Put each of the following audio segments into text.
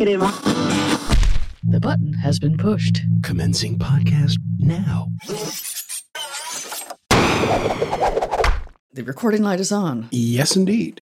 Negative. The button has been pushed. Commencing podcast now. The recording light is on. Yes, indeed.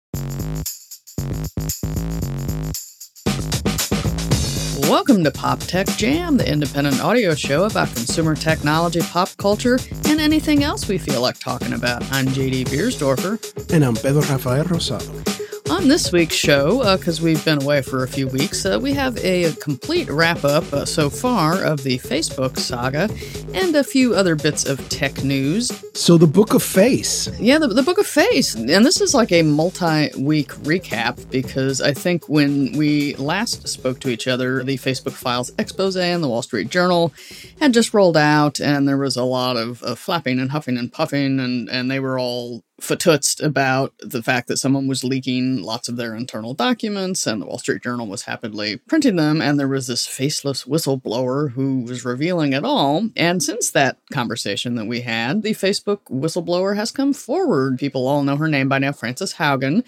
Welcome to Pop Tech Jam, the independent audio show about consumer technology, pop culture, and anything else we feel like talking about. I'm JD Biersdorfer. And I'm Pedro Rafael Rosado. On this week's show, because uh, we've been away for a few weeks, uh, we have a, complete wrap up uh, so far of the Facebook saga and a few other bits of tech news. So, the Book of Face. Yeah, the, the Book of Face. And this is like a multi week recap because I think when we last spoke to each other, the Facebook Files expose and the Wall Street Journal had just rolled out, and there was a lot of, of flapping and huffing and puffing, and, and they were all fatutzed about the fact that someone was leaking lots of their internal documents and the Wall Street Journal was happily printing them and there was this faceless whistleblower who was revealing it all. And since that conversation that we had, the Facebook whistleblower has come forward. People all know her name by now, Frances Haugen.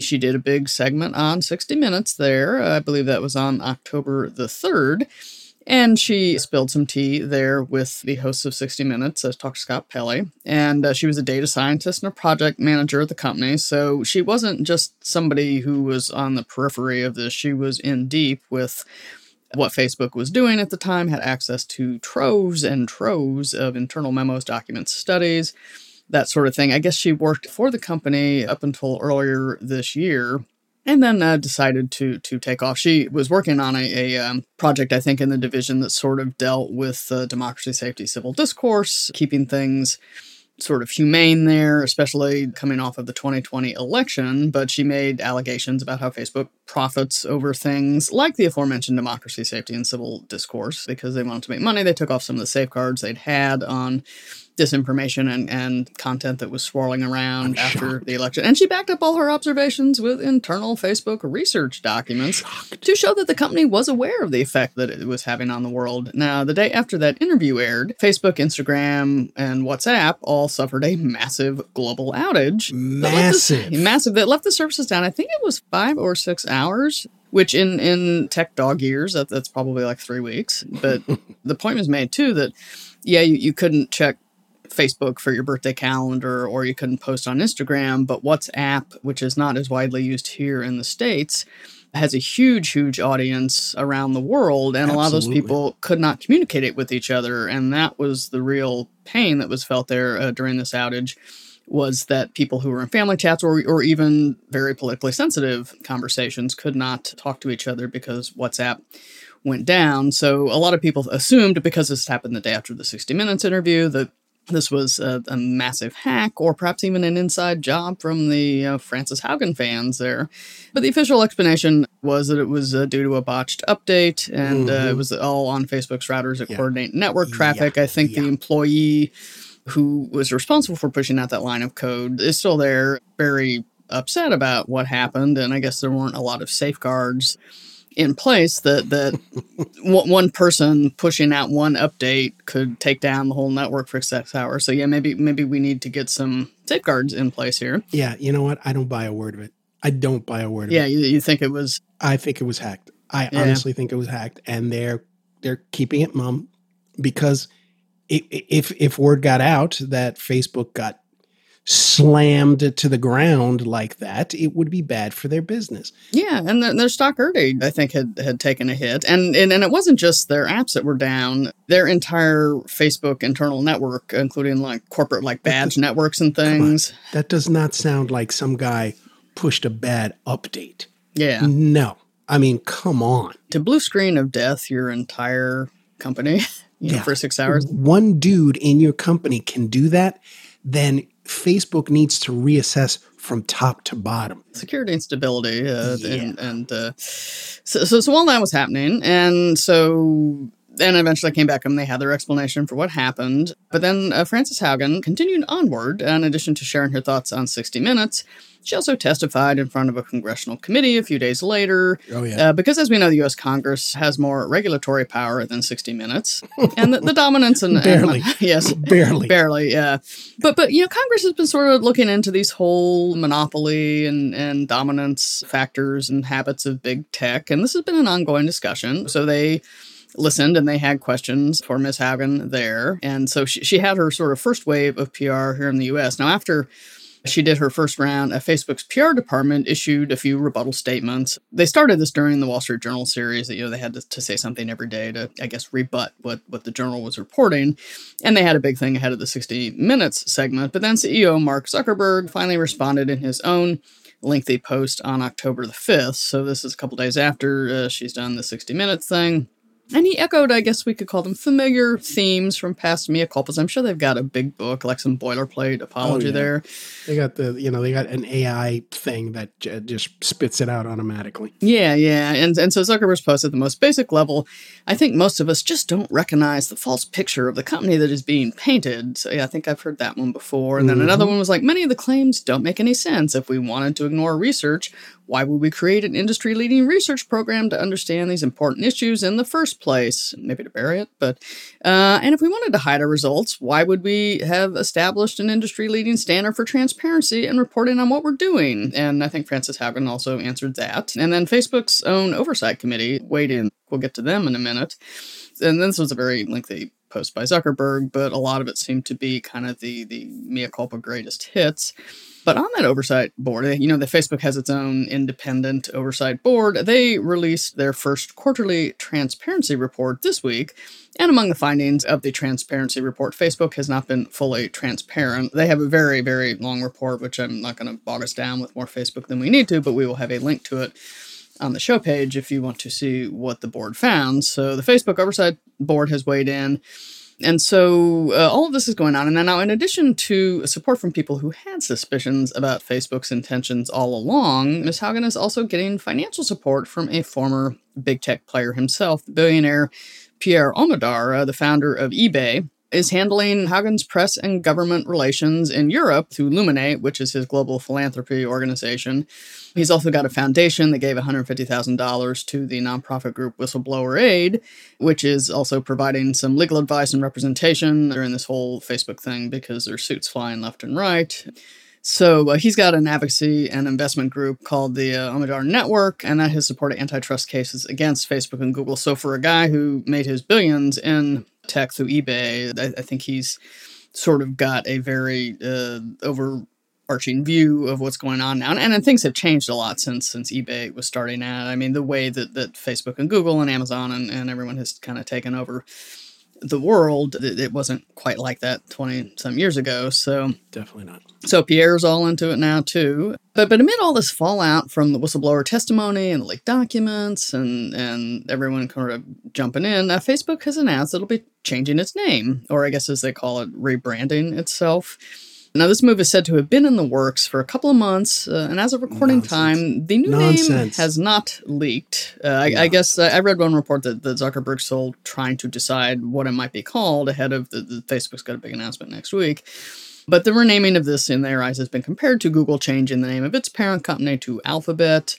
She did a big segment on 60 Minutes there. I believe that was on October the 3rd. And she spilled some tea there with the hosts of 60 Minutes, as Dr. Scott Pelley. And uh, she was a data scientist and a project manager at the company. So she wasn't just somebody who was on the periphery of this, she was in deep with what Facebook was doing at the time, had access to troves and troves of internal memos, documents, studies, that sort of thing. I guess she worked for the company up until earlier this year and then uh, decided to to take off. She was working on a, a um, project, I think, in the division that sort of dealt with uh, democracy, safety, civil discourse, keeping things sort of humane there, especially coming off of the 2020 election. But she made allegations about how Facebook profits over things like the aforementioned democracy, safety, and civil discourse because they wanted to make money. They took off some of the safeguards they'd had on disinformation and, and content that was swirling around I'm after shocked. the election. And she backed up all her observations with internal Facebook research documents Shocked. to show that the company was aware of the effect that it was having on the world. Now, the day after that interview aired, Facebook, Instagram, and WhatsApp all suffered a massive global outage. that the- Massive. massive that left the services down. I think it was five or six hours. Which in in tech dog years, that, that's probably like three weeks. But the point was made too that yeah, you, you couldn't check Facebook for your birthday calendar or you couldn't post on Instagram, but WhatsApp, which is not as widely used here in the States, has a huge, huge audience around the world. And a lot of those people could not communicate it with each other. And that was the real pain that was felt there uh, during this outage was that people who were in family chats or, or even very politically sensitive conversations could not talk to each other because WhatsApp went down. So a lot of people assumed because this happened the day after the 60 Minutes interview that this was a, a massive hack or perhaps even an inside job from the uh, Frances Haugen fans there. But the official explanation was that it was uh, due to a botched update and uh, it was all on Facebook's routers that Yeah. coordinate network traffic. Yeah. I think the employee who was responsible for pushing out that line of code is still there, very upset about what happened. And I guess there weren't a lot of safeguards in place that that one one person pushing out one update could take down the whole network for six hours. So yeah, maybe maybe we need to get some safeguards in place here. Yeah, you know what? I don't buy a word of it. I don't buy a word of Yeah, it. you, you think it was I think it was hacked. I Yeah. honestly think it was hacked, and they're they're keeping it mum because if if word got out that Facebook got slammed to the ground like that, it would be bad for their business. Yeah, and their, their stock earning, I think, had, had taken a hit. And, and and it wasn't just their apps that were down. Their entire Facebook internal network, including like corporate like badge networks and things. That does not sound like some guy pushed a bad update. Yeah. No. I mean, come on. To blue screen of death your entire company you know, Yeah. for six hours. One dude in your company can do that, then Facebook needs to reassess from top to bottom. security and stability uh, Yeah. and and uh, so, so so while that was happening and so and eventually came back and they had their explanation for what happened. But then uh, Frances Haugen continued onward. In addition to sharing her thoughts on 60 Minutes, she also testified in front of a congressional committee a few days later. Oh, yeah. Uh, because, as we know, the U.S. Congress has more regulatory power than 60 Minutes, and the, the dominance and Barely. and- yes, Barely. barely, yeah. But but you know, Congress has been sort of looking into these whole monopoly and and dominance factors and habits of big tech, and this has been an ongoing discussion. So they listened and they had questions for Ms. Haugen there. And so she, she had her sort of first wave of PR here in the US. Now, after she did her first round, Facebook's PR department issued a few rebuttal statements. They started this during the Wall Street Journal series that you know they had to, to say something every day to, I guess, rebut what what the journal was reporting, and they had a big thing ahead of the 60 Minutes segment. But then CEO Mark Zuckerberg finally responded in his own lengthy post on October the 5th. So this is a couple days after uh, she's done the 60 Minutes thing. And he echoed, I guess we could call them familiar themes from past mea culpas. I'm sure they've got a big book, like some boilerplate apology oh, yeah. there. They got the, you know, they got an AI thing that j- just spits it out automatically. Yeah, yeah. And and so Zuckerberg's post at the most basic level, I think most of us just don't recognize the false picture of the company that is being painted. So yeah, I think I've heard that one before. And then another mm-hmm. one was like, many of the claims don't make any sense. If we wanted to ignore research, why would we create an industry leading research program to understand these important issues in the first place? Maybe to bury it, but uh, and if we wanted to hide our results, why would we have established an industry leading standard for transparency and reporting on what we're doing? And I think Frances Haugen also answered that. And then Facebook's own oversight committee weighed in. We'll get to them in a minute. And this was a very lengthy post by Zuckerberg, but a lot of it seemed to be kind of the the mea culpa greatest hits. But on that oversight board, you know, the Facebook has its own independent oversight board. They released their first quarterly transparency report this week. And among the findings of the transparency report, Facebook has not been fully transparent. They have a very, very long report, which I'm not going to bog us down with more Facebook than we need to, but we will have a link to it on the show page if you want to see what the board found. So the Facebook Oversight Board has weighed in. And so uh, all of this is going on. And now, in addition to support from people who had suspicions about Facebook's intentions all along, Ms. Haugen is also getting financial support from a former big tech player himself, billionaire Pierre Omidyar, uh, the founder of eBay is handling Haugen's press and government relations in Europe through Luminate, which is his global philanthropy organization. He's also got a foundation that gave $150,000 to the nonprofit group Whistleblower Aid, which is also providing some legal advice and representation during this whole Facebook thing because there's suits flying left and right. So uh, he's got an advocacy and investment group called the uh, Omidyar Network, and that has supported antitrust cases against Facebook and Google. So for a guy who made his billions in tech through eBay, I, I think he's sort of got a very uh, overarching view of what's going on now. And, and things have changed a lot since since eBay was starting out. I mean, the way that, that Facebook and Google and Amazon and, and everyone has kind of taken over the world, it, it wasn't quite like that 20 some years ago. So Definitely not. so Pierre's all into it now too. But but amid all this fallout from the whistleblower testimony and the leaked documents and and everyone kind of jumping in, uh, Facebook has announced it'll be changing its name, or I guess as they call it, rebranding itself. Now this move is said to have been in the works for a couple of months, uh, and as of recording Nonsense. time, the new name has not leaked. Uh, I, I guess uh, I read one report that, that Zuckerberg's still trying to decide what it might be called ahead of the, the Facebook's got a big announcement next week. But the renaming of this, in their eyes, has been compared to Google changing the name of its parent company to Alphabet.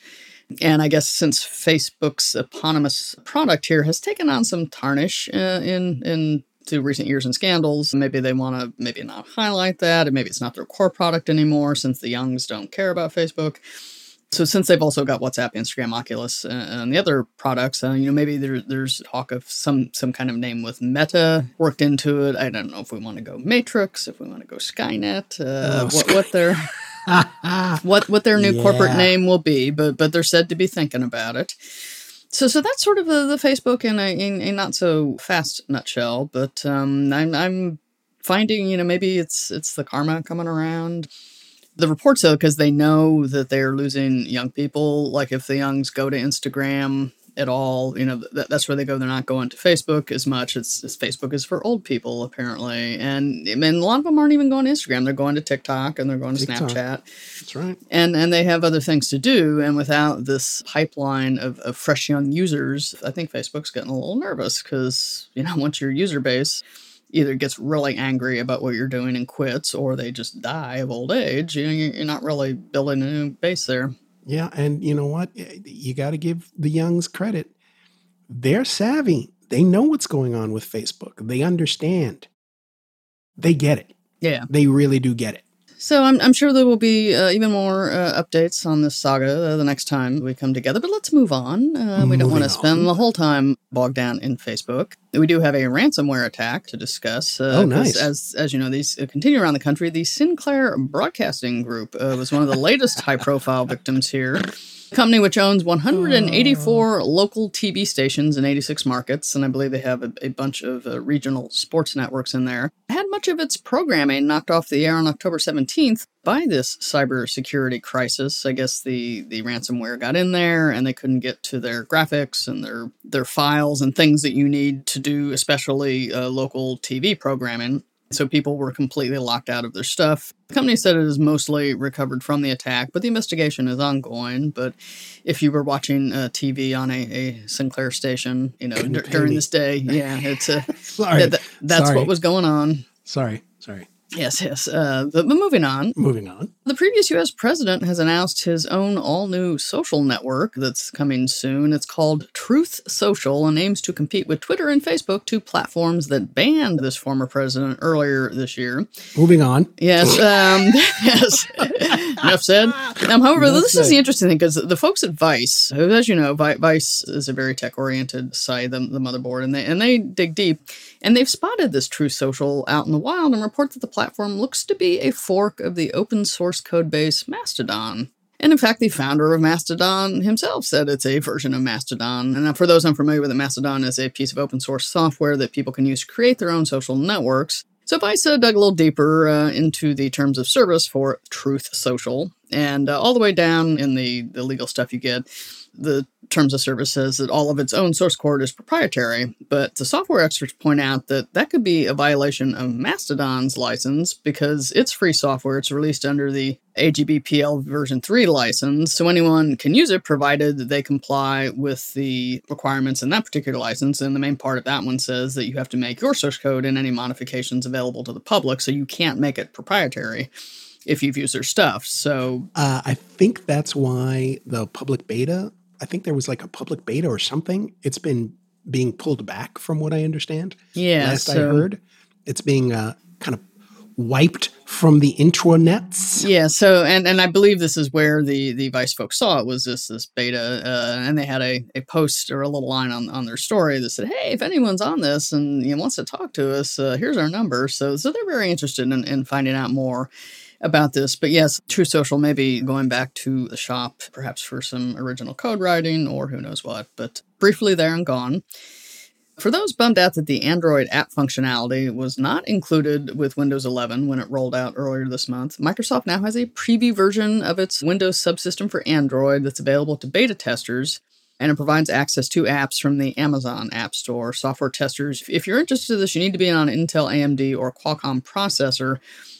And I guess since Facebook's eponymous product here has taken on some tarnish uh, in in to recent years and scandals, maybe they want to maybe not highlight that, and maybe it's not their core product anymore since the youngs don't care about Facebook. So since they've also got WhatsApp, Instagram, Oculus, uh, and the other products, uh, you know, maybe there, there's talk of some some kind of name with Meta worked into it. I don't know if we want to go Matrix, if we want to go Skynet, uh, Oh, what, what their what what their new corporate name will be, but but they're said to be thinking about it. So so that's sort of the, the Facebook in a, in a not so fast nutshell. But um, I'm I'm finding you know maybe it's it's the karma coming around. The reports though, because they know that they're losing young people. Like if the youngs go to Instagram at all. You know, th- that's where they go. They're not going to Facebook as much. It's, it's Facebook is for old people apparently, and and a lot of them aren't even going to Instagram. They're going to TikTok and they're going to TikTok. Snapchat, That's right. and and they have other things to do. And without this pipeline of, of fresh young users, I think Facebook's getting a little nervous because you know once your user base either gets really angry about what you're doing and quits, or they just die of old age, you know, you're not really building a new base there. Yeah, and you know what? Eh, you got to give the youngs credit. They're savvy. They know what's going on with Facebook. They understand. They get it. Yeah. They really do get it. So I'm, I'm sure there will be uh, even more uh, updates on this saga uh, the next time we come together. But let's move on. Uh, we don't want to spend the whole time bogged down in Facebook. We do have a ransomware attack to discuss. Uh, Oh, nice. As as you know, these uh, continue around the country. The Sinclair Broadcasting Group uh, was one of the latest high-profile victims here. Company which owns 184 local TV stations in 86 markets, and I believe they have a, a bunch of uh, regional sports networks in there, had much of its programming knocked off the air on October 17th by this cybersecurity crisis. I guess the, the ransomware got in there and they couldn't get to their graphics and their, their files and things that you need to do, especially uh, local TV programming. So people were completely locked out of their stuff. The company said it is mostly recovered from the attack, but the investigation is ongoing. But if you were watching uh, TV on a, a Sinclair station, you know, pay during this day, yeah, it's a, Sorry. that- that's Sorry. what was going on. Sorry. Sorry. Yes, yes. Uh, but, but moving on, Moving on. the previous U.S. president has announced his own all new social network that's coming soon. It's called Truth Social and aims to compete with Twitter and Facebook, two platforms that banned this former president earlier this year. Moving on. Yes, um, yes. Enough said. Um, however, Enough this is the interesting thing because the folks at Vice, who, as you know, Vice is a very tech-oriented site, the, the motherboard, and they and they dig deep, and they've spotted this Truth Social out in the wild and report that the platform looks to be a fork of the open source code base Mastodon. And in fact, the founder of Mastodon himself said it's a version of Mastodon. And for those unfamiliar with it, Mastodon is a piece of open source software that people can use to create their own social networks. So Vice uh, dug a little deeper uh, into the terms of service for Truth Social, and uh, all the way down in the, the legal stuff you get, the terms of service says that all of its own source code is proprietary. But the software experts point out that that could be a violation of Mastodon's license because it's free software. It's released under the AGPL version 3 license, so anyone can use it provided that they comply with the requirements in that particular license. And the main part of that one says that you have to make your source code and any modifications available to the public, so you can't make it proprietary if you've used their stuff. So Uh, I think that's why the public beta, I think there was like a public beta or something. It's been being pulled back from what I understand. yeah, Last I heard, it's being uh, kind of wiped from the intranets. Yeah, so and and I believe this is where the the Vice folks saw it was this this beta, uh, and they had a, a post or a little line on, on their story that said, "Hey, if anyone's on this and you know, wants to talk to us, uh, here's our number." So so they're very interested in, in finding out more about this. But yes, Truth Social maybe going back to the shop, perhaps for some original code writing or who knows what. But briefly there and gone. For those bummed out that the Android app functionality was not included with Windows 11 when it rolled out earlier this month, Microsoft now has a preview version of its Windows subsystem for Android that's available to beta testers, and it provides access to apps from the Amazon App Store. Software testers, if you're interested in this, you need to be on an Intel, AMD, or Qualcomm processor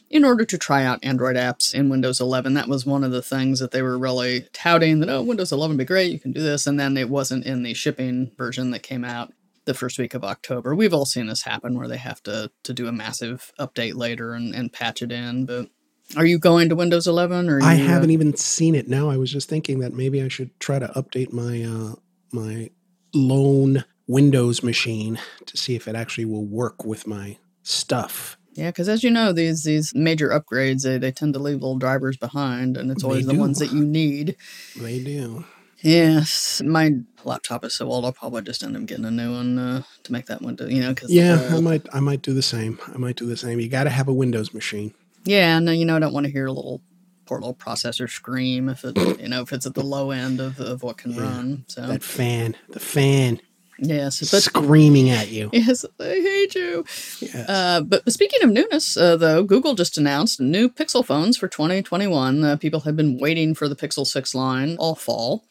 in order to try out Android apps in Windows 11. That was one of the things that they were really touting that, oh, Windows 11 would be great, you can do this. And then it wasn't in the shipping version that came out the first week of October. We've all seen this happen where they have to, to do a massive update later and, and patch it in. But are you going to Windows 11 or I you, uh, haven't even seen it now. I was just thinking that maybe I should try to update my uh, my lone Windows machine to see if it actually will work with my stuff. Yeah, because as you know, these these major upgrades they, they tend to leave little drivers behind, and it's always the ones that you need. They do. Yes, my laptop is so old. I'll probably just end up getting a new one uh, to make that window. You know, because Yeah, I might I might do the same. I might do the same. You got to have a Windows machine. Yeah. No, you know, I don't want to hear a little poor little processor scream if it you know if it's at the low end of, of what can Yeah, run. So That fan, the fan yes, but screaming at you. yes, I hate you. Yes. Uh, but speaking of newness, uh, though, Google just announced new Pixel phones for 2021. Uh, people have been waiting for the Pixel 6 line all fall.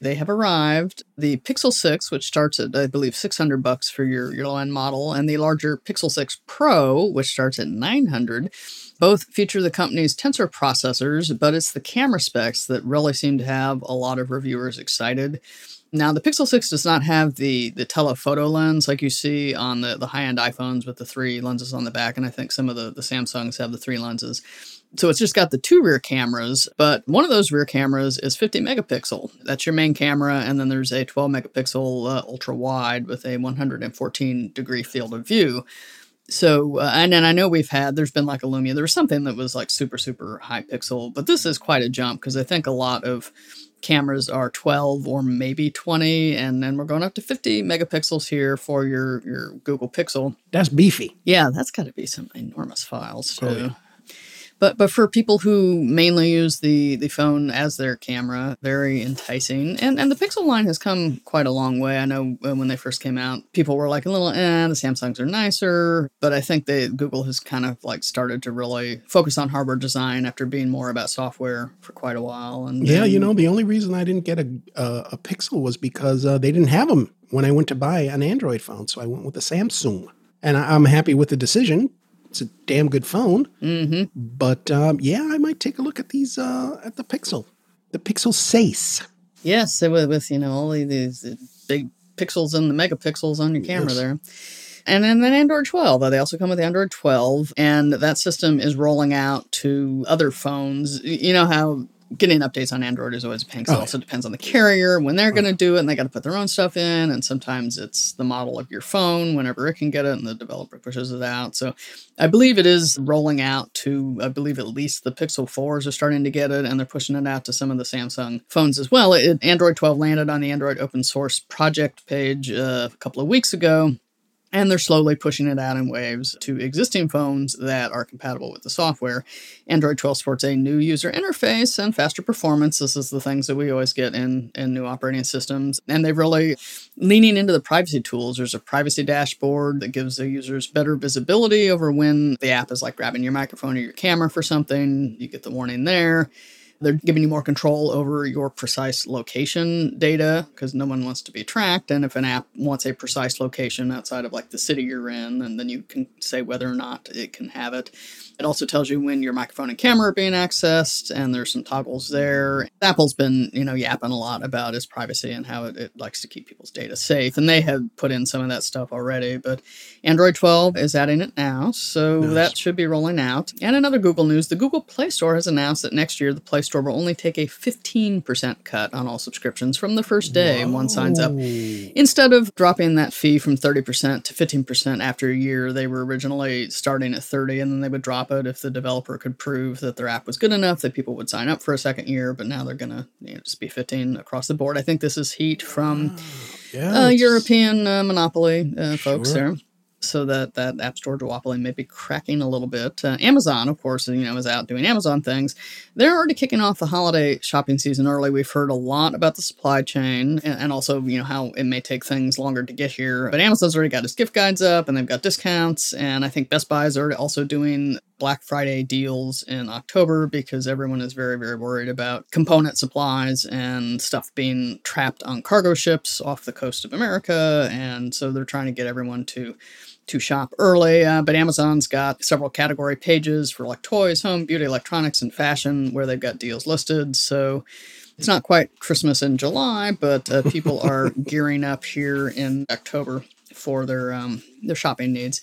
They have arrived. The Pixel 6, which starts at I believe 600 bucks for your your low end model, and the larger Pixel 6 Pro, which starts at 900, both feature the company's Tensor processors, but it's the camera specs that really seem to have a lot of reviewers excited. Now, the Pixel 6 does not have the, the telephoto lens like you see on the, the high end iPhones with the three lenses on the back, and I think some of the, the Samsungs have the three lenses. So it's just got the two rear cameras, but one of those rear cameras is 50 megapixel. That's your main camera, and then there's a 12 megapixel uh, ultra wide with a 114 degree field of view. So, uh, and then I know we've had, there's been like a Lumia, there was something that was like super, super high pixel, but this is quite a jump because I think a lot of cameras are 12 or maybe 20 and then we're going up to 50 megapixels here for your your google pixel That's beefy. yeah that's got to be some enormous files too Oh, yeah. But but for people who mainly use the the phone as their camera very enticing. And and the pixel line has come quite a long way. I know uh, when they first came out people were like a little eh the samsungs are nicer. But i think that google has kind of like started to really focus on hardware design after being more about software for quite a while. And Yeah, you know, the only reason I didn't get a a, a Pixel was because uh, they didn't have them when I went to buy an Android phone, so I went with a Samsung, and I, I'm happy with the decision. It's a damn good phone, mm-hmm. but um, yeah, I might take a look at these uh, at the Pixel, the Pixel Sace. Yes, with, with you know all these uh, big pixels and the megapixels on your camera Yes. there. And then, then Android 12. uh, They also come with Android 12, and that system is rolling out to other phones. You know how getting updates on Android is always a pain. 'cause Oh, it also depends on the carrier when they're going to do it, and they got to put their own stuff in. And sometimes it's the model of your phone whenever it can get it, and the developer pushes it out. So I believe it is rolling out to, I believe at least the Pixel 4s are starting to get it, and they're pushing it out to some of the Samsung phones as well. It, Android 12 landed on the Android open source project page uh, a couple of weeks ago. And they're slowly pushing it out in waves to existing phones that are compatible with the software. Android 12 sports a new user interface and faster performance. This is the things that we always get in, in new operating systems. And they're really leaning into the privacy tools. There's a privacy dashboard that gives the users better visibility over when the app is like grabbing your microphone or your camera for something. You get the warning there. They're giving you more control over your precise location data because no one wants to be tracked. And if an app wants a precise location outside of like the city you're in, and then you can say whether or not it can have it. It also tells you when your microphone and camera are being accessed, and there's some toggles there. Apple's been, you know, yapping a lot about its privacy and how it, it likes to keep people's data safe, and they have put in some of that stuff already. But Android 12 is adding it now, so Nice. that should be rolling out. And another Google news: the Google Play Store has announced that next year the Play Store will only take a 15% cut on all subscriptions from the first day one signs up. Instead of dropping that fee from 30% to 15% after a year, they were originally starting at 30 and then they would drop it if the developer could prove that their app was good enough that people would sign up for a second year, but now they're going to you know, just be 15 across the board. I think this is heat from Yeah, uh, European uh, monopoly uh, folks Sure. there. So that that App Store duopoly may be cracking a little bit. Uh, Amazon, of course, you know, is out doing Amazon things. They're already kicking off the holiday shopping season early. We've heard a lot about the supply chain and, and also, you know, how it may take things longer to get here. But Amazon's already got its gift guides up and they've got discounts. And I think Best Buy's are also doing Black Friday deals in October because everyone is very, very worried about component supplies and stuff being trapped on cargo ships off the coast of America. And so they're trying to get everyone to to shop early. Uh, but Amazon's got several category pages for like toys, home, beauty, electronics, and fashion where they've got deals listed. So it's not quite Christmas in July, but uh, people are gearing up here in October for their um, their shopping needs.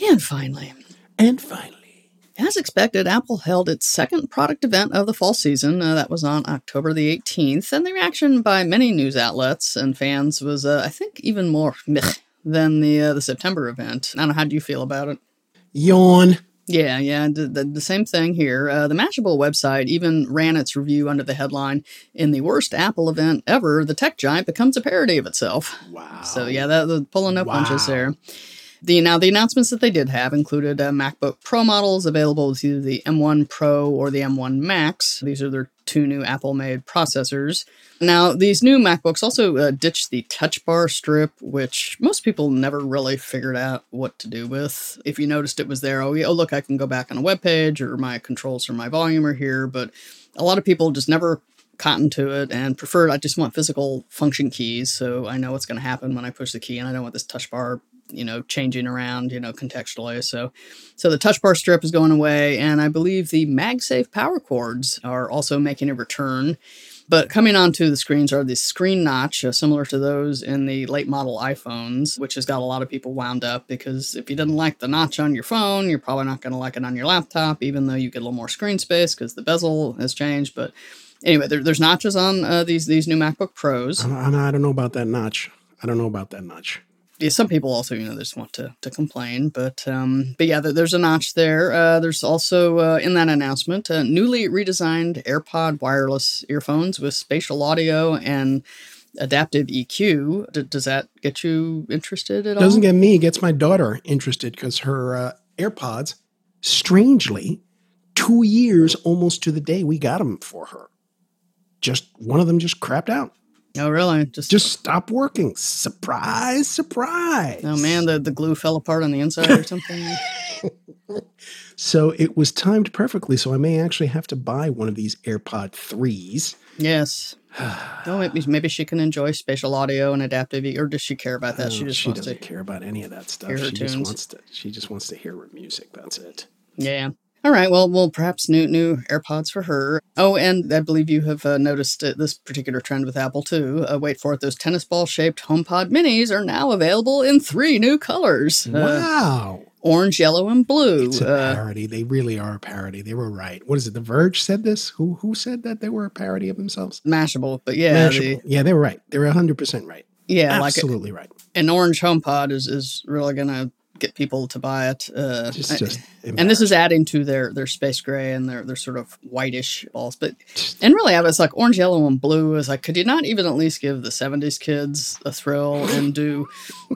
And finally, and finally, as expected, Apple held its second product event of the fall season. Uh, that was on October the 18th, and the reaction by many news outlets and fans was, uh, I think, even more meh than the uh, the September event. I don't know how do you feel about it. yawn. Yeah, yeah, the, the, the same thing here. Uh, the Mashable website even ran its review under the headline "In the worst Apple event ever, the tech giant becomes a parody of itself." Wow. So yeah, that the pulling no punches there. The now the announcements that they did have included uh, MacBook Pro models available with either the M1 Pro or the M1 Max. These are their two new Apple-made processors. Now these new MacBooks also uh, ditched the Touch Bar strip, which most people never really figured out what to do with. If you noticed, it was there. Oh, oh look, I can go back on a web page, or my controls or my volume are here. But a lot of people just never cotton to it and preferred I just want physical function keys so I know what's going to happen when I push the key and I don't want this touch bar you know changing around you know contextually so so the touch bar strip is going away and I believe the MagSafe power cords are also making a return but coming onto the screens are the screen notch, uh, similar to those in the late model iPhones, which has got a lot of people wound up because if you didn't like the notch on your phone, you're probably not going to like it on your laptop, even though you get a little more screen space because the bezel has changed. But anyway, there, there's notches on uh, these these new MacBook Pros. I don't, I don't know about that notch. I don't know about that notch yeah, some people also, you know, just want to, to complain, but um, but yeah, there's a notch there. Uh, there's also uh, in that announcement uh, newly redesigned AirPod wireless earphones with spatial audio and adaptive EQ. D- does that get you interested at Doesn't all? Doesn't get me. Gets my daughter interested because her uh, AirPods, strangely, two years almost to the day we got them for her. Just one of them just crapped out. Oh, really? Just just stop working. Surprise, surprise. Oh man, the, the glue fell apart on the inside or something. so it was timed perfectly. So I may actually have to buy one of these AirPod threes. Yes. oh, maybe maybe she can enjoy spatial audio and adaptive, or does she care about that? Oh, she just she doesn't care about any of that stuff. She just wants to. She just wants to hear her music. That's it. Yeah. All right. Well, well, perhaps new new AirPods for her. Oh, and I believe you have uh, noticed uh, this particular trend with Apple too. Uh, wait for it. Those tennis ball shaped HomePod Minis are now available in three new colors. Uh, wow. Orange, yellow, and blue. It's a uh, parody. They really are a parody. They were right. What is it? The Verge said this. Who who said that they were a parody of themselves? Mashable, but yeah, Mashable. The, yeah, they were right. They were hundred percent right. Yeah, absolutely like right. An orange HomePod is is really gonna get people to buy it. Uh, just, just and this is adding to their their space gray and their their sort of whitish balls. But and really, I was like orange, yellow, and blue. Is like, could you not even at least give the '70s kids a thrill and do,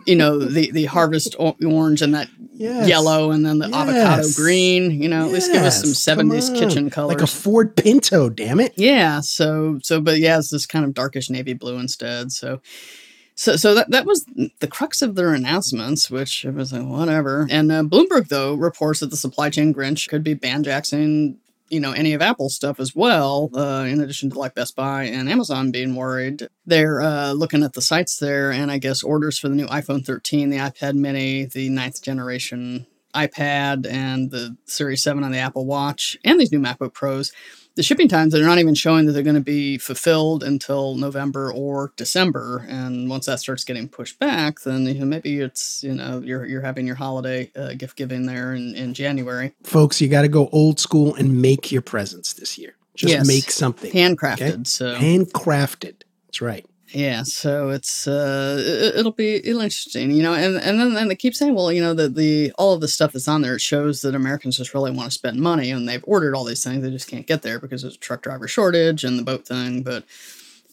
you know, the the harvest orange and that yes. yellow and then the yes. avocado green. You know, at least give us some '70s kitchen colors, like a Ford Pinto. Damn it. Yeah. So so, but yeah, it's this kind of darkish navy blue instead. So so, so that, that was the crux of their announcements, which it was like, whatever. And uh, Bloomberg, though, reports that the supply chain Grinch could be Ban banjaxing, you know, any of Apple's stuff as well, uh, in addition to like Best Buy and Amazon being worried. They're uh, looking at the sites there, and I guess orders for the new iPhone 13, the iPad mini, the ninth generation iPad, and the Series 7 on the Apple Watch, and these new MacBook Pros the shipping times they're not even showing that they're going to be fulfilled until November or December. And once that starts getting pushed back, then you know, maybe it's you know you're you're having your holiday uh, gift giving there in, in January. Folks, you got to go old school and make your presents this year. Just yes. make something handcrafted. Okay? So handcrafted. That's right. Yeah, so it's uh, it, will be interesting, you know, and and then and they keep saying, well, you know, that the all of the stuff that's on there it shows that Americans just really want to spend money, and they've ordered all these things, they just can't get there because there's a truck driver shortage and the boat thing, but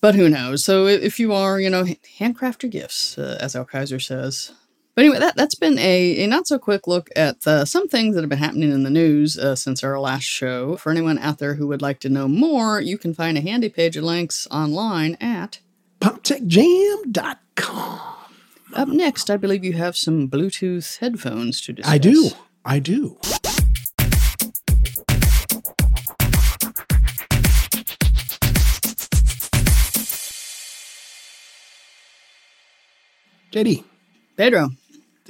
but who knows? So if you are, you know, handcraft your gifts, uh, as Al Kaiser says. But anyway, that that's been a, a not so quick look at uh, some things that have been happening in the news uh, since our last show. For anyone out there who would like to know more, you can find a handy page of links online at poptechjam.com. Up next, I believe you have some Bluetooth headphones to discuss. I do. I do. JD. Pedro.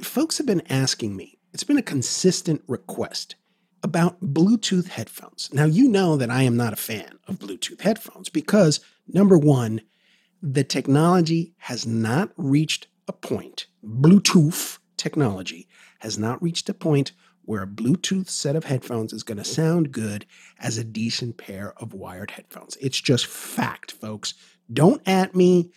Folks have been asking me, it's been a consistent request about Bluetooth headphones. Now, you know that I am not a fan of Bluetooth headphones because, number one, the technology has not reached a point, Bluetooth technology has not reached a point where a Bluetooth set of headphones is going to sound good as a decent pair of wired headphones. It's just fact, folks. Don't at me.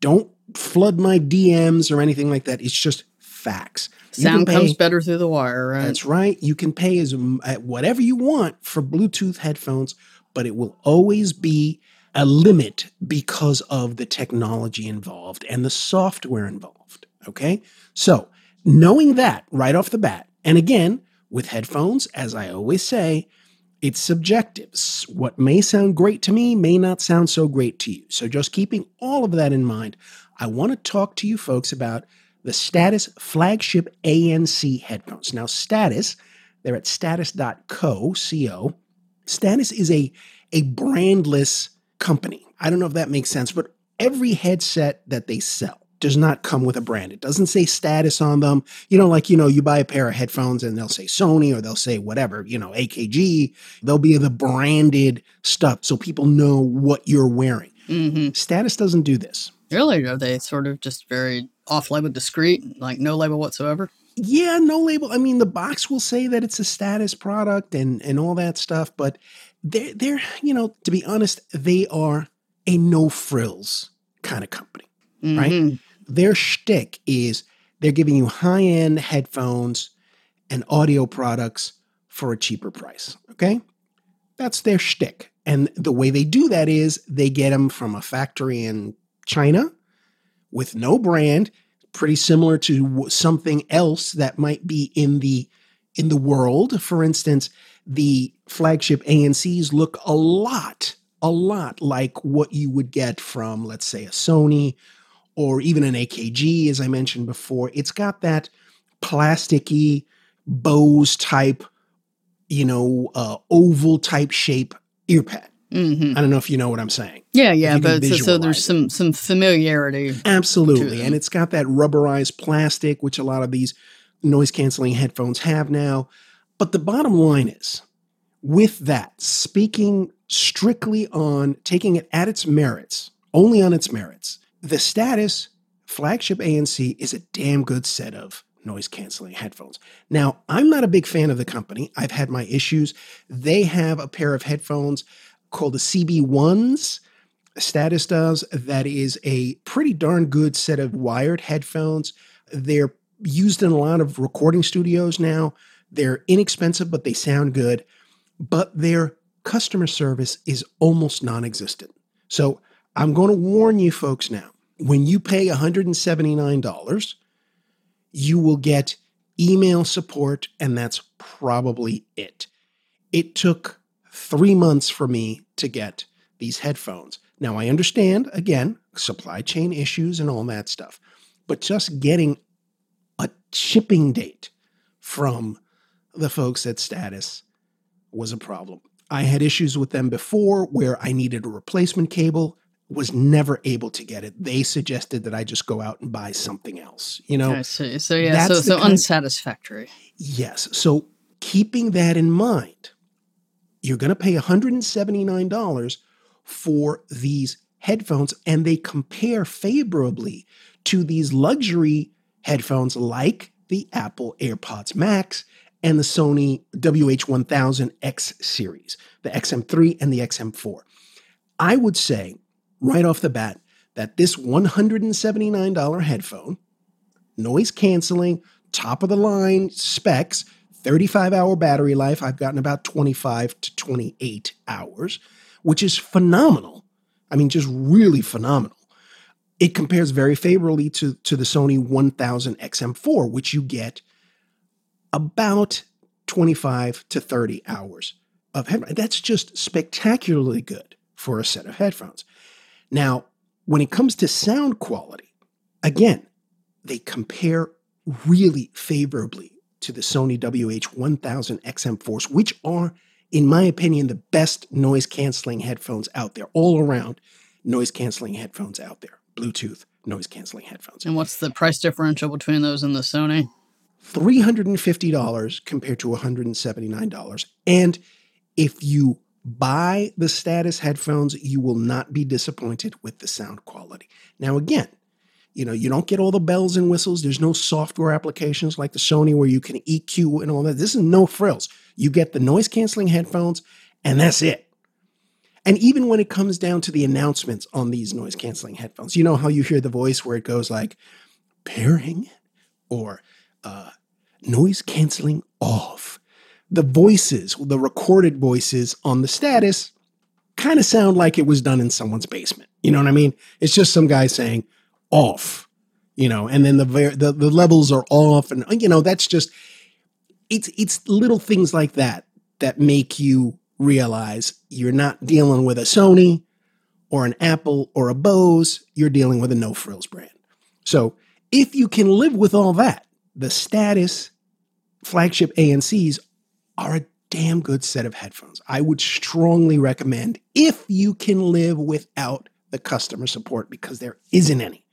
Don't flood my DMs or anything like that. It's just facts. Sound pay, comes better through the wire, right? That's right. You can pay as whatever you want for Bluetooth headphones, but it will always be a limit because of the technology involved and the software involved. Okay. So, knowing that right off the bat, and again, with headphones, as I always say, it's subjective. What may sound great to me may not sound so great to you. So, just keeping all of that in mind, I want to talk to you folks about the Status flagship ANC headphones. Now, Status, they're at status.co, co. Status is a, a brandless company. I don't know if that makes sense, but every headset that they sell does not come with a brand. It doesn't say status on them. You know, like, you know, you buy a pair of headphones and they'll say Sony or they'll say whatever, you know, AKG. They'll be the branded stuff so people know what you're wearing. Mm-hmm. Status doesn't do this. Really? Are they sort of just very off label discreet, like no label whatsoever? Yeah, no label. I mean, the box will say that it's a status product and and all that stuff, but they're they're, you know, to be honest, they are a no frills kind of company, Mhm. right? Their shtick is they're giving you high end headphones and audio products for a cheaper price. Okay. That's their shtick. And the way they do that is they get them from a factory in China with no brand, pretty similar to something else that might be in the in the world. For instance, the flagship ANCs look a lot, a lot like what you would get from, let's say, a Sony or even an AKG, as I mentioned before. It's got that plasticky Bose type, you know, uh, oval type shape ear pad. Mm-hmm. I don't know if you know what I'm saying. Yeah, yeah, but so, so there's some some familiarity. Absolutely. And it's got that rubberized plastic, which a lot of these noise canceling headphones have now. But the bottom line is with that, speaking strictly on taking it at its merits, only on its merits, the status flagship ANC is a damn good set of noise canceling headphones. Now, I'm not a big fan of the company. I've had my issues. They have a pair of headphones called the CB1s. Status does that is a pretty darn good set of wired headphones. They're used in a lot of recording studios now. They're inexpensive, but they sound good. But their customer service is almost non existent. So I'm going to warn you folks now when you pay $179, you will get email support, and that's probably it. It took three months for me to get these headphones. Now, I understand, again, supply chain issues and all that stuff, but just getting a shipping date from the folks at Status was a problem. I had issues with them before where I needed a replacement cable, was never able to get it. They suggested that I just go out and buy something else. You know, I see. So yeah, so so unsatisfactory. Yes. So keeping that in mind, you're going to pay $179 for these headphones, and they compare favorably to these luxury headphones like the Apple AirPods Max and the Sony WH1000X series, the XM3 and the XM4. I would say right off the bat that this $179 headphone, noise canceling, top of the line specs, 35 hour battery life. I've gotten about 25 to 28 hours, which is phenomenal. I mean, just really phenomenal. It compares very favorably to, to the Sony 1000 XM4, which you get about 25 to 30 hours of headphones. That's just spectacularly good for a set of headphones. Now, when it comes to sound quality, again, they compare really favorably to the Sony WH1000 XM4s, which are, in my opinion, the best noise canceling headphones out there, all around noise canceling headphones out there, Bluetooth noise canceling headphones. And what's the price differential between those and the Sony? $350 compared to $179. And if you buy the status headphones, you will not be disappointed with the sound quality. Now, again, you know, you don't get all the bells and whistles. There's no software applications like the Sony where you can EQ and all that. This is no frills. You get the noise canceling headphones, and that's it. And even when it comes down to the announcements on these noise canceling headphones, you know how you hear the voice where it goes like pairing or uh, noise canceling off. The voices, the recorded voices on the status, kind of sound like it was done in someone's basement. You know what I mean? It's just some guy saying off, you know, and then the the, the levels are off, and you know that's just it's it's little things like that that make you realize you're not dealing with a Sony or an Apple or a Bose. You're dealing with a no frills brand. So if you can live with all that, the status flagship ANCs are a damn good set of headphones. I would strongly recommend if you can live without the customer support because there isn't any.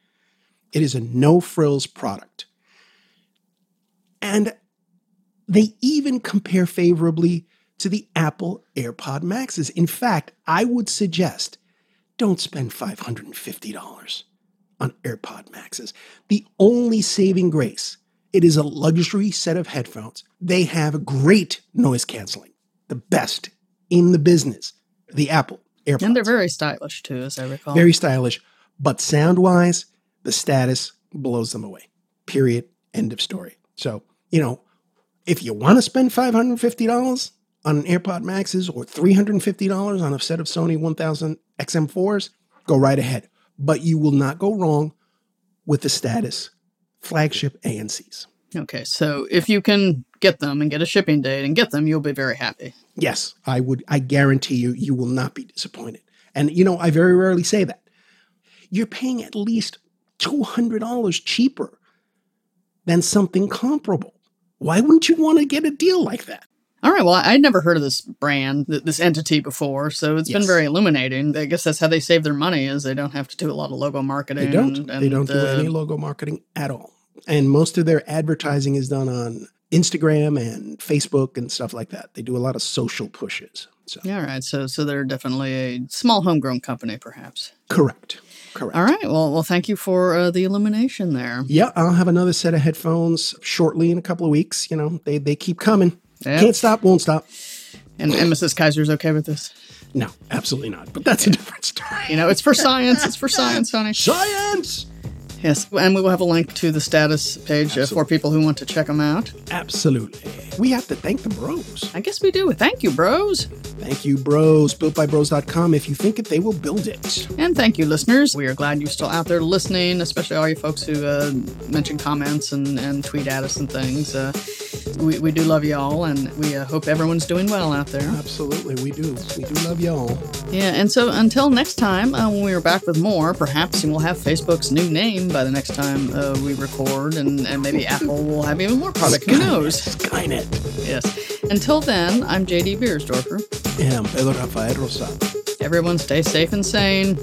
It is a no frills product. And they even compare favorably to the Apple AirPod Maxes. In fact, I would suggest don't spend $550 on AirPod Maxes. The only saving grace, it is a luxury set of headphones. They have great noise canceling, the best in the business. The Apple AirPods. And they're very stylish too, as I recall. Very stylish, but sound wise, the status blows them away. Period. End of story. So, you know, if you want to spend $550 on an AirPod Maxes or $350 on a set of Sony 1000 XM4s, go right ahead. But you will not go wrong with the status flagship ANCs. Okay, so if you can get them and get a shipping date and get them, you'll be very happy. Yes, I would. I guarantee you, you will not be disappointed. And you know, I very rarely say that. You're paying at least $200 cheaper than something comparable. Why wouldn't you want to get a deal like that? All right. Well, I'd never heard of this brand, this entity before, so it's yes. been very illuminating. I guess that's how they save their money is they don't have to do a lot of logo marketing. They don't. And, they don't uh, do any logo marketing at all. And most of their advertising is done on Instagram and Facebook and stuff like that. They do a lot of social pushes. So. Yeah, all right. So so they're definitely a small homegrown company, perhaps. Correct. Correct. All right. Well, well, thank you for uh, the illumination there. Yeah, I'll have another set of headphones shortly in a couple of weeks. You know, they they keep coming. Yep. Can't stop, won't stop. And, and Mrs. Kaiser's okay with this? No, absolutely not. But that's a different story. You know, it's for science. It's for science, honey. Science. Yes, and we will have a link to the status page uh, for people who want to check them out. Absolutely. We have to thank the bros. I guess we do. Thank you, bros. Thank you, bros. BuiltByBros.com. If you think it, they will build it. And thank you, listeners. We are glad you're still out there listening, especially all you folks who uh, mention comments and, and tweet at us and things. Uh, we, we do love y'all, and we uh, hope everyone's doing well out there. Absolutely, we do. We do love y'all. Yeah, and so until next time, uh, when we are back with more, perhaps we'll have Facebook's new name by the next time uh, we record, and, and maybe Apple will have even more product. Who knows? Skynet. Yes. Until then, I'm JD Biersdorfer. And I'm Pedro Rafael Rosado. Everyone stay safe and sane.